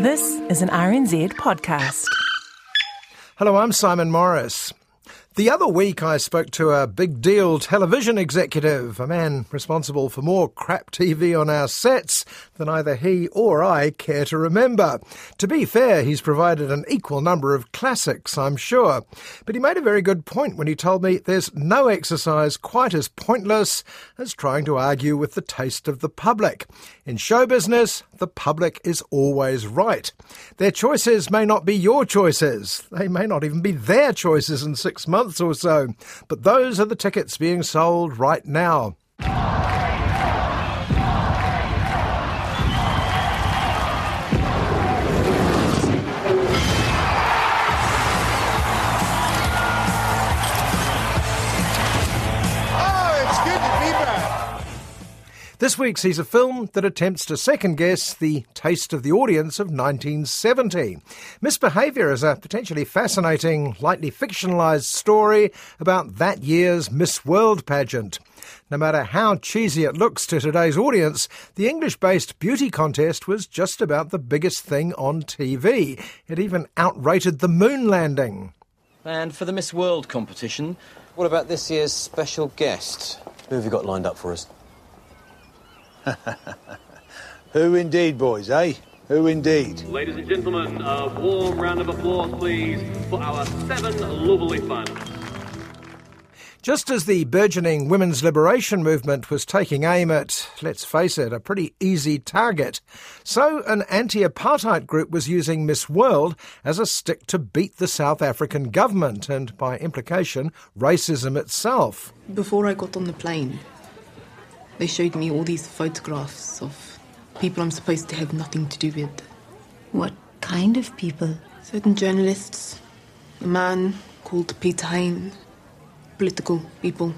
This is an RNZ podcast. Hello, I'm Simon Morris. The other week, I spoke to a big deal television executive, a man responsible for more crap TV on our sets than either he or I care to remember. To be fair, he's provided an equal number of classics, I'm sure. But he made a very good point when he told me there's no exercise quite as pointless as trying to argue with the taste of the public. In show business, the public is always right. Their choices may not be your choices. They may not even be their choices in six months months or so. But those are the tickets being sold right now. This week sees a film that attempts to second guess the taste of the audience of 1970. Misbehaviour is a potentially fascinating, lightly fictionalised story about that year's Miss World pageant. No matter how cheesy it looks to today's audience, the English based beauty contest was just about the biggest thing on TV. It even outrated the moon landing. And for the Miss World competition, what about this year's special guest? Who have you got lined up for us? Who indeed, boys, eh? Who indeed? Ladies and gentlemen, a warm round of applause, please, for our seven lovely finalists. Just as the burgeoning women's liberation movement was taking aim at, let's face it, a pretty easy target, so an anti apartheid group was using Miss World as a stick to beat the South African government and, by implication, racism itself. Before I got on the plane, they showed me all these photographs of people I'm supposed to have nothing to do with. What kind of people? Certain journalists, a man called Peter Hain, political people.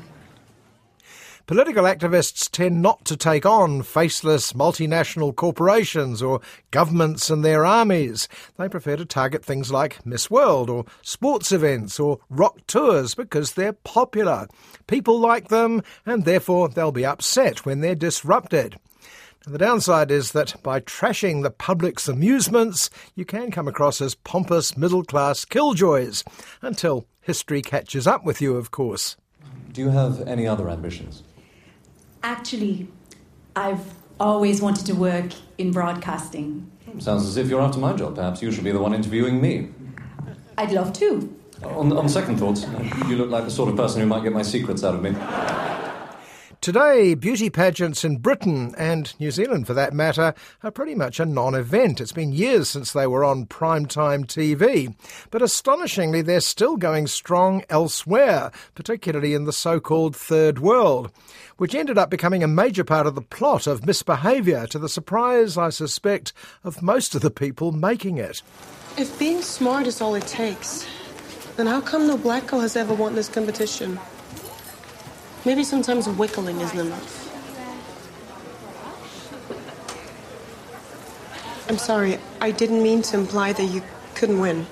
Political activists tend not to take on faceless multinational corporations or governments and their armies. They prefer to target things like Miss World or sports events or rock tours because they're popular. People like them and therefore they'll be upset when they're disrupted. The downside is that by trashing the public's amusements, you can come across as pompous middle class killjoys, until history catches up with you, of course. Do you have any other ambitions? Actually, I've always wanted to work in broadcasting. Sounds as if you're after my job. Perhaps you should be the one interviewing me. I'd love to. On, on second thoughts, you look like the sort of person who might get my secrets out of me. Today, beauty pageants in Britain and New Zealand, for that matter, are pretty much a non event. It's been years since they were on primetime TV. But astonishingly, they're still going strong elsewhere, particularly in the so called Third World, which ended up becoming a major part of the plot of misbehaviour, to the surprise, I suspect, of most of the people making it. If being smart is all it takes, then how come no black girl has ever won this competition? Maybe sometimes wiggling isn't enough. I'm sorry, I didn't mean to imply that you couldn't win.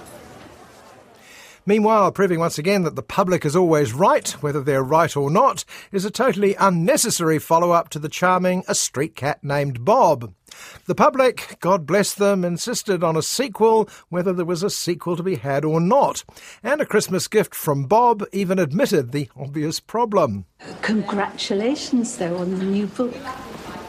Meanwhile, proving once again that the public is always right, whether they're right or not, is a totally unnecessary follow up to the charming A Street Cat Named Bob. The public, God bless them, insisted on a sequel, whether there was a sequel to be had or not. And a Christmas gift from Bob even admitted the obvious problem. Congratulations, though, on the new book.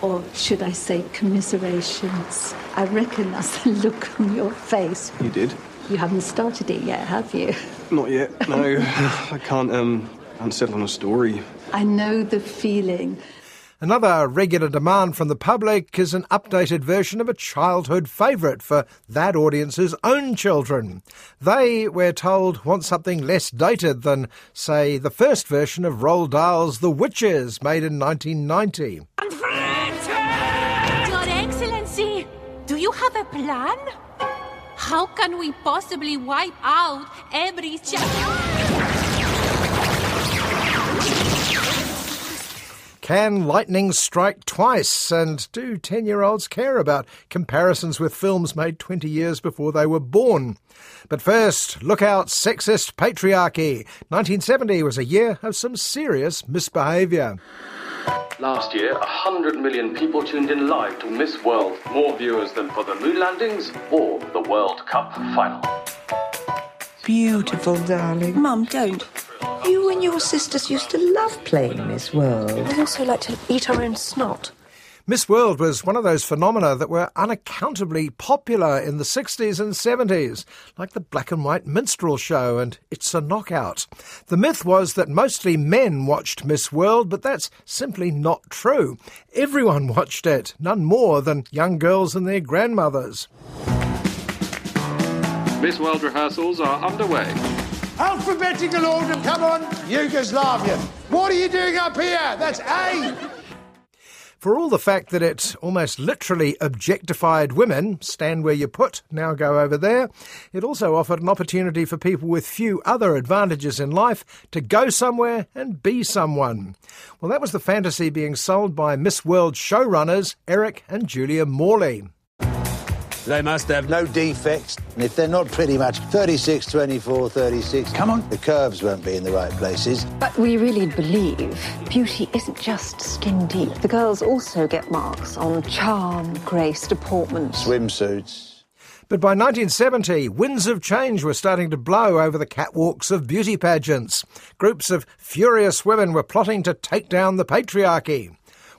Or should I say, commiserations? I recognise the look on your face. You did? You haven't started it yet, have you? Not yet, no. I can't, um, I can't on a story. I know the feeling. Another regular demand from the public is an updated version of a childhood favourite for that audience's own children. They, we're told, want something less dated than, say, the first version of Roald Dahl's The Witches, made in 1990. Got eggs you have a plan? How can we possibly wipe out every Can lightning strike twice? And do 10 year olds care about comparisons with films made 20 years before they were born? But first, look out sexist patriarchy. 1970 was a year of some serious misbehaviour. Last year, 100 million people tuned in live to Miss World, more viewers than for the moon landings or the World Cup final. Beautiful, darling. Mum, don't. You and your sisters used to love playing Miss World. We also like to eat our own snot. Miss World was one of those phenomena that were unaccountably popular in the 60s and 70s, like the black and white minstrel show and It's a Knockout. The myth was that mostly men watched Miss World, but that's simply not true. Everyone watched it, none more than young girls and their grandmothers. Miss World rehearsals are underway. Alphabetical order, come on. Yugoslavia. What are you doing up here? That's A. For all the fact that it almost literally objectified women, stand where you put, now go over there, it also offered an opportunity for people with few other advantages in life to go somewhere and be someone. Well, that was the fantasy being sold by Miss World showrunners Eric and Julia Morley. They must have no defects. And if they're not pretty much 36, 24, 36, come on, the curves won't be in the right places. But we really believe beauty isn't just skin deep. The girls also get marks on charm, grace, deportment. Swimsuits. But by 1970, winds of change were starting to blow over the catwalks of beauty pageants. Groups of furious women were plotting to take down the patriarchy.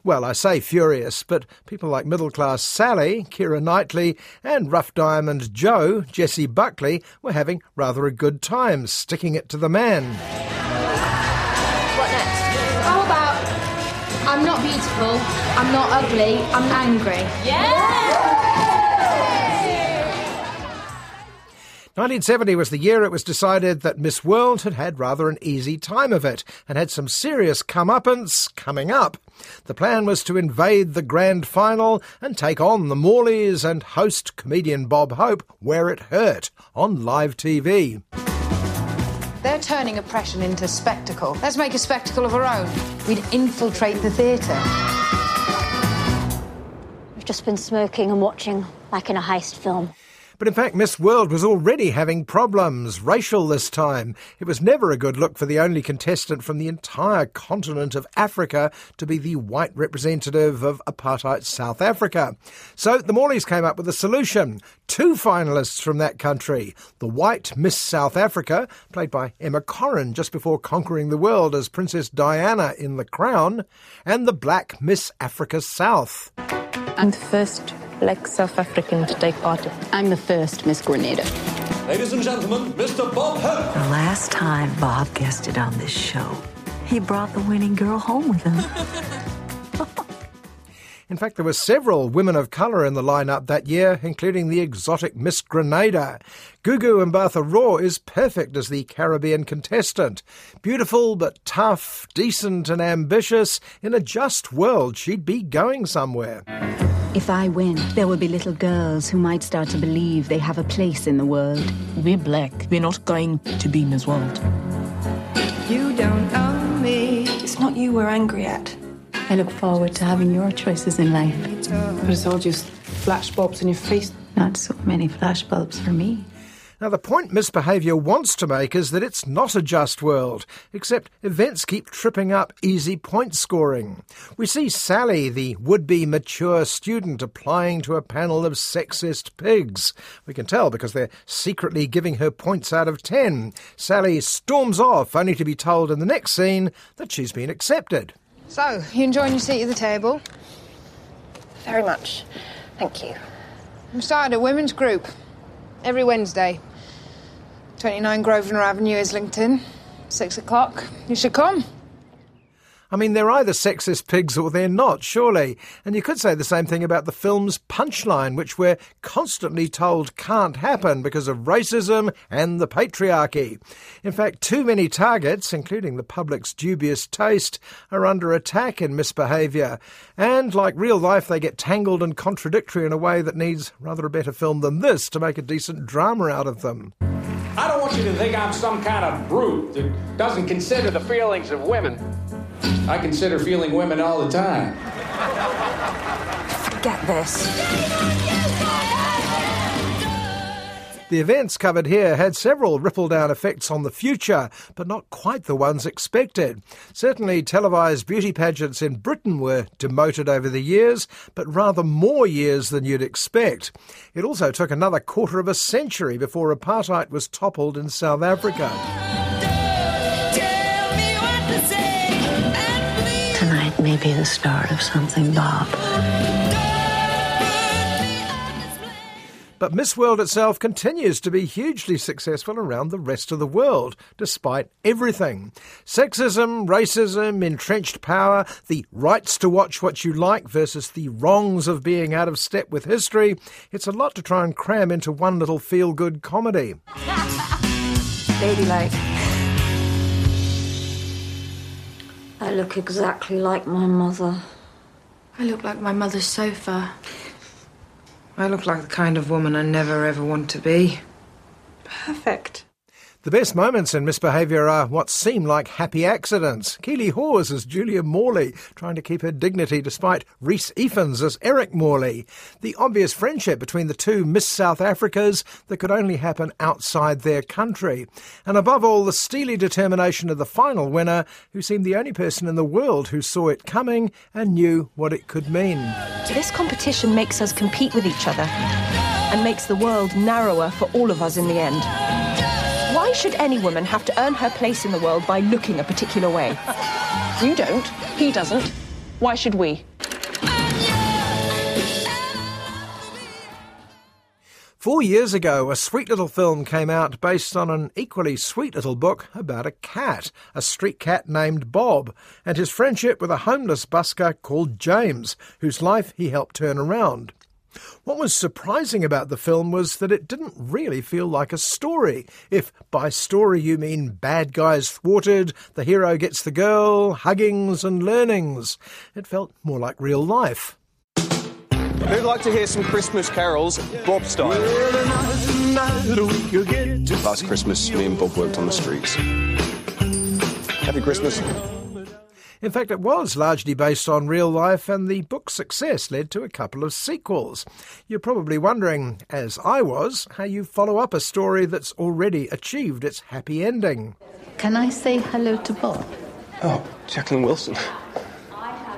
Well, I say furious, but people like middle class Sally, Keira Knightley, and Rough Diamond Joe, Jessie Buckley, were having rather a good time sticking it to the man. What next? How about I'm not beautiful, I'm not ugly, I'm angry. Yeah! 1970 was the year it was decided that Miss World had had rather an easy time of it and had some serious comeuppance coming up. The plan was to invade the grand final and take on the Morleys and host comedian Bob Hope where it hurt on live TV. They're turning oppression into spectacle. Let's make a spectacle of our own. We'd infiltrate the theatre. We've just been smoking and watching, like in a heist film. But in fact, Miss World was already having problems, racial this time. It was never a good look for the only contestant from the entire continent of Africa to be the white representative of apartheid South Africa. So the Morleys came up with a solution. Two finalists from that country. The white Miss South Africa, played by Emma Corrin just before conquering the world as Princess Diana in The Crown, and the black Miss Africa South. I'm the first black South African to take part. in. I'm the first Miss Grenada. Ladies and gentlemen, Mr. Bob Hope. The last time Bob guested on this show, he brought the winning girl home with him. In fact, there were several women of colour in the lineup that year, including the exotic Miss Grenada. Gugu Mbatha Raw is perfect as the Caribbean contestant. Beautiful but tough, decent and ambitious. In a just world, she'd be going somewhere. If I win, there will be little girls who might start to believe they have a place in the world. We're black. We're not going to be Miss World. You don't own me. It's not you we're angry at. I look forward to having your choices in life. But it's all just flashbulbs in your face. Not so many flashbulbs for me. Now, the point misbehaviour wants to make is that it's not a just world, except events keep tripping up easy point scoring. We see Sally, the would be mature student, applying to a panel of sexist pigs. We can tell because they're secretly giving her points out of 10. Sally storms off, only to be told in the next scene that she's been accepted. So, you enjoying your seat at the table? Very much. Thank you. I'm starting a women's group every Wednesday. 29 Grosvenor Avenue, Islington. Six o'clock. You should come. I mean, they're either sexist pigs or they're not, surely. And you could say the same thing about the film's punchline, which we're constantly told can't happen because of racism and the patriarchy. In fact, too many targets, including the public's dubious taste, are under attack in misbehaviour. And like real life, they get tangled and contradictory in a way that needs rather a better film than this to make a decent drama out of them. I don't want you to think I'm some kind of brute that doesn't consider the feelings of women. I consider feeling women all the time. Forget this. The events covered here had several ripple down effects on the future, but not quite the ones expected. Certainly, televised beauty pageants in Britain were demoted over the years, but rather more years than you'd expect. It also took another quarter of a century before apartheid was toppled in South Africa. Be the start of something, Bob. But Miss World itself continues to be hugely successful around the rest of the world, despite everything. Sexism, racism, entrenched power, the rights to watch what you like versus the wrongs of being out of step with history. It's a lot to try and cram into one little feel good comedy. Ladylike. I look exactly like my mother. I look like my mother's sofa. I look like the kind of woman I never ever want to be. Perfect. The best moments in misbehaviour are what seem like happy accidents. Keeley Hawes as Julia Morley, trying to keep her dignity despite Rhys Ifans as Eric Morley. The obvious friendship between the two Miss South Africas that could only happen outside their country. And above all, the steely determination of the final winner, who seemed the only person in the world who saw it coming and knew what it could mean. This competition makes us compete with each other and makes the world narrower for all of us in the end. Why should any woman have to earn her place in the world by looking a particular way? You don't. He doesn't. Why should we? Four years ago, a sweet little film came out based on an equally sweet little book about a cat, a street cat named Bob, and his friendship with a homeless busker called James, whose life he helped turn around. What was surprising about the film was that it didn't really feel like a story. If by story you mean bad guys thwarted, the hero gets the girl, huggings and learnings. It felt more like real life. Who'd like to hear some Christmas carols, Bob style? Last Christmas, me and Bob worked on the streets. Happy Christmas. In fact, it was largely based on real life, and the book's success led to a couple of sequels. You're probably wondering, as I was, how you follow up a story that's already achieved its happy ending. Can I say hello to Bob? Oh, Jacqueline Wilson.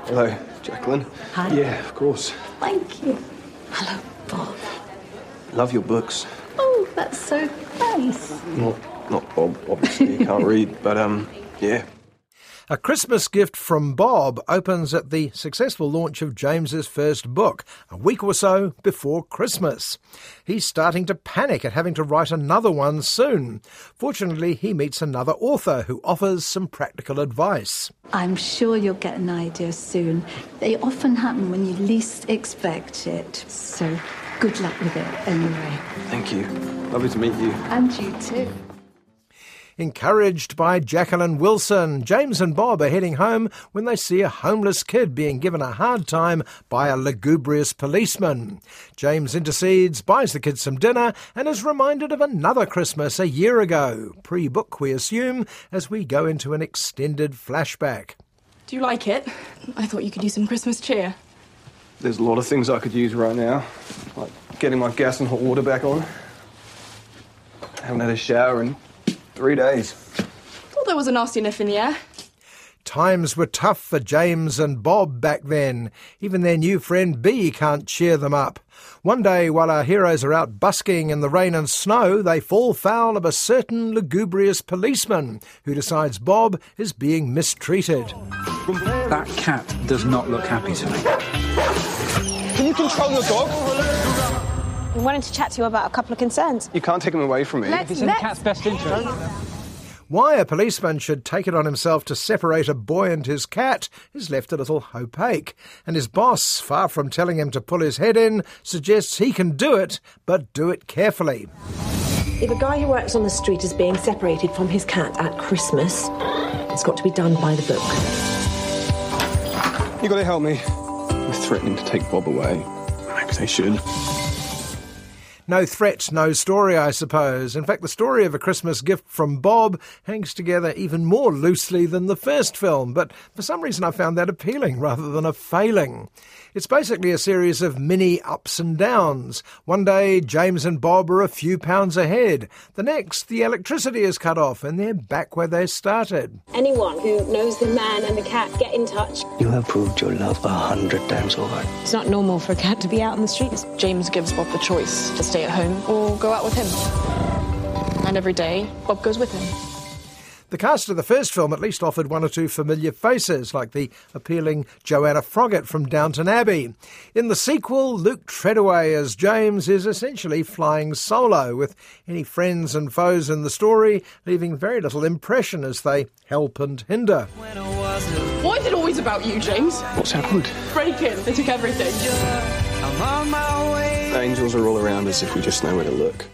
Hello, Jacqueline. Hi. Yeah, of course. Thank you. Hello, Bob. Love your books. Oh, that's so nice. Not, not Bob, obviously. You can't read, but um, yeah. A Christmas gift from Bob opens at the successful launch of James's first book, a week or so before Christmas. He's starting to panic at having to write another one soon. Fortunately, he meets another author who offers some practical advice. I'm sure you'll get an idea soon. They often happen when you least expect it. So, good luck with it anyway. Thank you. Lovely to meet you. And you too. Encouraged by Jacqueline Wilson, James and Bob are heading home when they see a homeless kid being given a hard time by a lugubrious policeman. James intercedes, buys the kid some dinner, and is reminded of another Christmas a year ago. Pre book, we assume, as we go into an extended flashback. Do you like it? I thought you could use some Christmas cheer. There's a lot of things I could use right now, like getting my gas and hot water back on. I Haven't had a shower in three days. Thought there was a nasty enough in the air. Times were tough for James and Bob back then. Even their new friend B can't cheer them up. One day, while our heroes are out busking in the rain and snow, they fall foul of a certain lugubrious policeman who decides Bob is being mistreated. That cat does not look happy to me. Can you control your dog? We wanted to chat to you about a couple of concerns. You can't take him away from me. Let's- It's in the cat's best interest. Why a policeman should take it on himself to separate a boy and his cat is left a little opaque, and his boss, far from telling him to pull his head in, suggests he can do it, but do it carefully. If a guy who works on the street is being separated from his cat at Christmas, it's got to be done by the book. You gotta help me. They're threatening to take Bob away. Because they should. No threat, no story, I suppose. In fact, the story of a Christmas gift from Bob hangs together even more loosely than the first film, but for some reason I found that appealing rather than a failing. It's basically a series of mini ups and downs. One day, James and Bob are a few pounds ahead. The next, the electricity is cut off and they're back where they started. Anyone who knows the man and the cat, get in touch. You have proved your love a hundred times over. It's not normal for a cat to be out in the streets. James gives Bob the choice to stay at home or go out with him. And every day, Bob goes with him. The cast of the first film at least offered one or two familiar faces, like the appealing Joanna Froggatt from Downton Abbey. In the sequel, Luke Treadaway as James is essentially flying solo, with any friends and foes in the story leaving very little impression as they help and hinder. Why is it always about you, James? What's happened? Break in. They took everything. Angels are all around us if we just know where to look.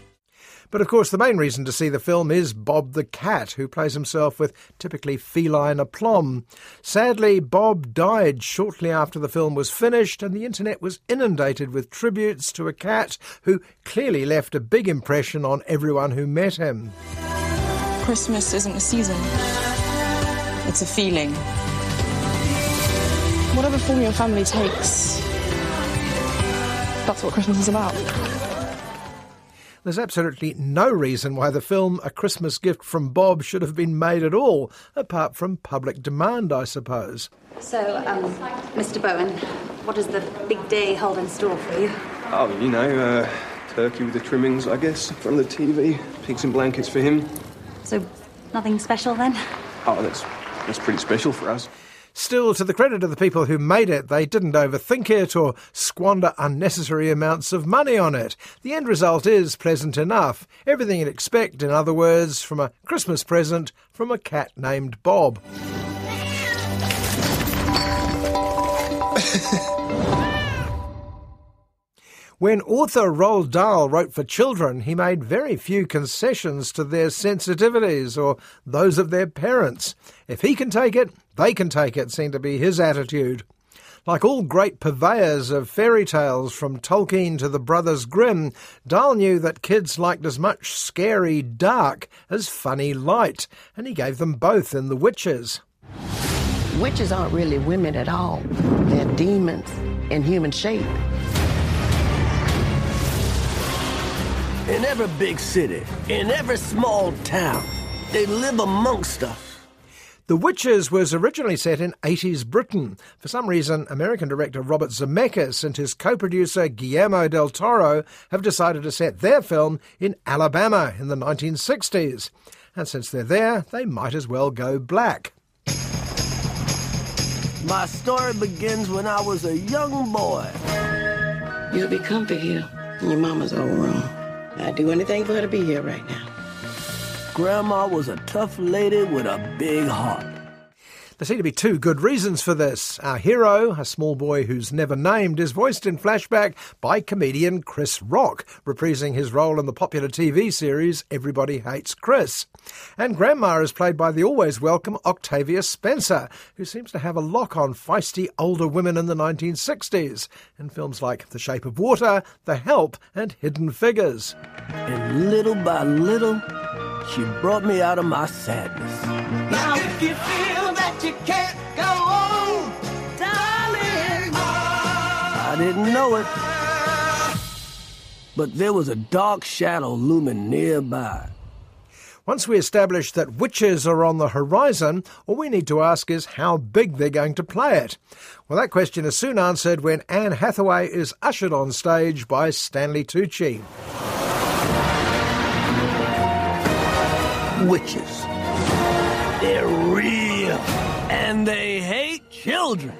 But of course, the main reason to see the film is Bob the Cat, who plays himself with typically feline aplomb. Sadly, Bob died shortly after the film was finished, and the internet was inundated with tributes to a cat who clearly left a big impression on everyone who met him. Christmas isn't a season, it's a feeling. Whatever form your family takes, that's what Christmas is about. There's absolutely no reason why the film A Christmas Gift from Bob should have been made at all, apart from public demand, I suppose. So, um, Mr. Bowen, what does the big day hold in store for you? Oh, you know, uh, turkey with the trimmings, I guess, from the TV. Pigs and blankets for him. So, nothing special then? Oh, that's that's pretty special for us. Still, to the credit of the people who made it, they didn't overthink it or squander unnecessary amounts of money on it. The end result is pleasant enough. Everything you'd expect, in other words, from a Christmas present from a cat named Bob. When author Roald Dahl wrote for children, he made very few concessions to their sensitivities or those of their parents. If he can take it, they can take it, seemed to be his attitude. Like all great purveyors of fairy tales, from Tolkien to the Brothers Grimm, Dahl knew that kids liked as much scary dark as funny light, and he gave them both in The Witches. Witches aren't really women at all. They're demons in human shape. In every big city, in every small town, they live amongst us. The Witches was originally set in 80s Britain. For some reason, American director Robert Zemeckis and his co-producer Guillermo del Toro have decided to set their film in Alabama in the 1960s. And since they're there, they might as well go black. My story begins when I was a young boy. You'll be comfy here in your mama's old room. I'd do anything for her to be here right now. Grandma was a tough lady with a big heart. There seem to be two good reasons for this. Our hero, a small boy who's never named, is voiced in flashback by comedian Chris Rock, reprising his role in the popular TV series Everybody Hates Chris. And Grandma is played by the always welcome Octavia Spencer, who seems to have a lock on feisty older women in the 1960s, in films like The Shape of Water, The Help, and Hidden Figures. And little by little, she brought me out of my sadness. Now if you feel that you can't go on, darling. I didn't know it. But there was a dark shadow looming nearby. Once we establish that witches are on the horizon, all we need to ask is how big they're going to play it. Well, that question is soon answered when Anne Hathaway is ushered on stage by Stanley Tucci. Witches. They're real. And they hate children.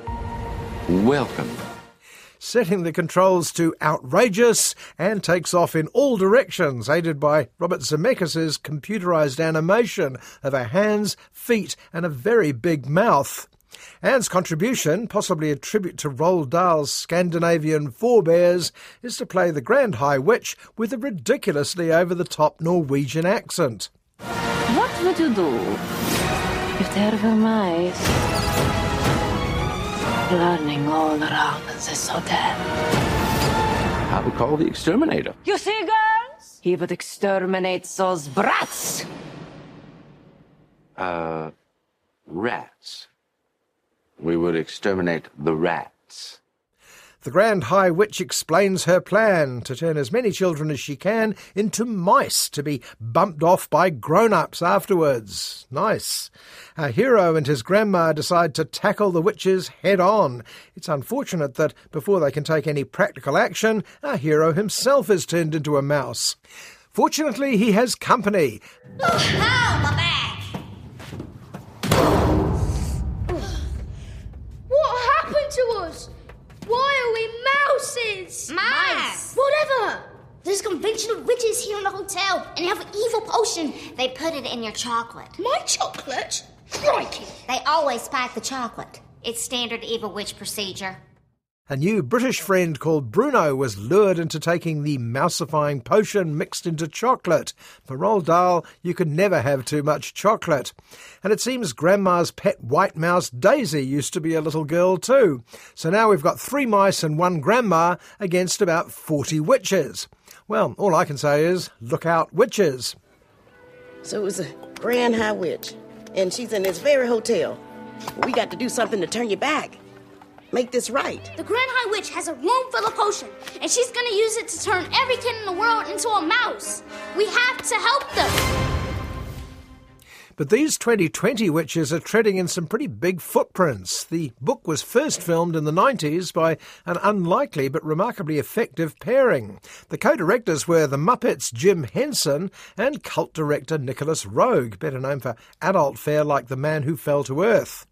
Welcome. setting the controls to outrageous and takes off in all directions, aided by Robert Zemeckis' computerized animation of her hands, feet, and a very big mouth. Anne's contribution, possibly a tribute to Roald Dahl's Scandinavian forebears, is to play the Grand High Witch with a ridiculously over the top Norwegian accent. What would you do if there were mice running all around this hotel? I would call the exterminator. You see, girls? He would exterminate those brats. Uh, rats. We would exterminate the rats. The Grand High Witch explains her plan to turn as many children as she can into mice to be bumped off by grown ups afterwards. Nice. Our hero and his grandma decide to tackle the witches head on. It's unfortunate that before they can take any practical action, our hero himself is turned into a mouse. Fortunately, he has company. Oh, we mouses? Mice. Whatever. There's a convention of witches here in the hotel, and they have an evil potion. They put it in your chocolate. My chocolate? Crikey. They always spike the chocolate. It's standard evil witch procedure. A new British friend called Bruno was lured into taking the mousifying potion mixed into chocolate. For Roald Dahl, you could never have too much chocolate. And it seems Grandma's pet white mouse Daisy used to be a little girl too. So now we've got three mice and one grandma against about 40 witches. Well, all I can say is, look out, witches. So it was a Grand High Witch, and she's in this very hotel. We got to do something to turn you back. Make this right. The Grand High Witch has a room full of potion, and she's gonna use it to turn every kid in the world into a mouse. We have to help them. But these 2020 witches are treading in some pretty big footprints. The book was first filmed in the 90s by an unlikely but remarkably effective pairing. The co directors were the Muppets' Jim Henson and cult director Nicolas Roeg, better known for adult fare like The Man Who Fell to Earth.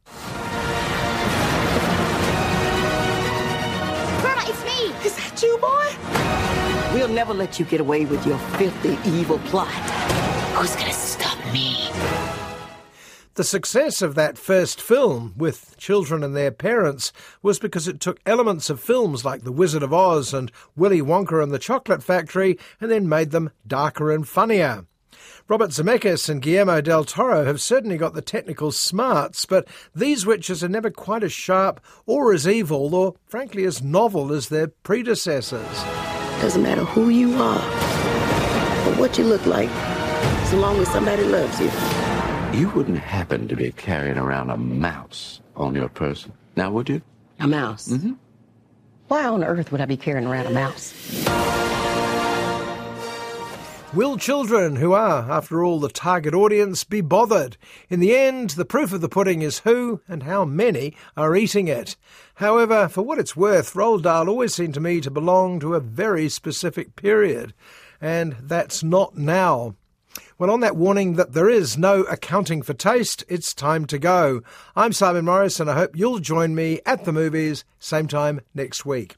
You, boy? We'll never let you get away with your filthy, evil plot. Who's gonna stop me? The success of that first film with children and their parents was because it took elements of films like The Wizard of Oz and Willy Wonka and the Chocolate Factory and then made them darker and funnier. Robert Zemeckis and Guillermo del Toro have certainly got the technical smarts, but these witches are never quite as sharp or as evil or, frankly, as novel as their predecessors. Doesn't matter who you are or what you look like, so long as somebody loves you. You wouldn't happen to be carrying around a mouse on your person, now would you? A mouse? Mm-hmm. Why on earth would I be carrying around a mouse? Will children, who are, after all, the target audience, be bothered? In the end, the proof of the pudding is who and how many are eating it. However, for what it's worth, Roald Dahl always seemed to me to belong to a very specific period, and that's not now. Well, on that warning that there is no accounting for taste, it's time to go. I'm Simon Morris, and I hope you'll join me at the movies same time next week.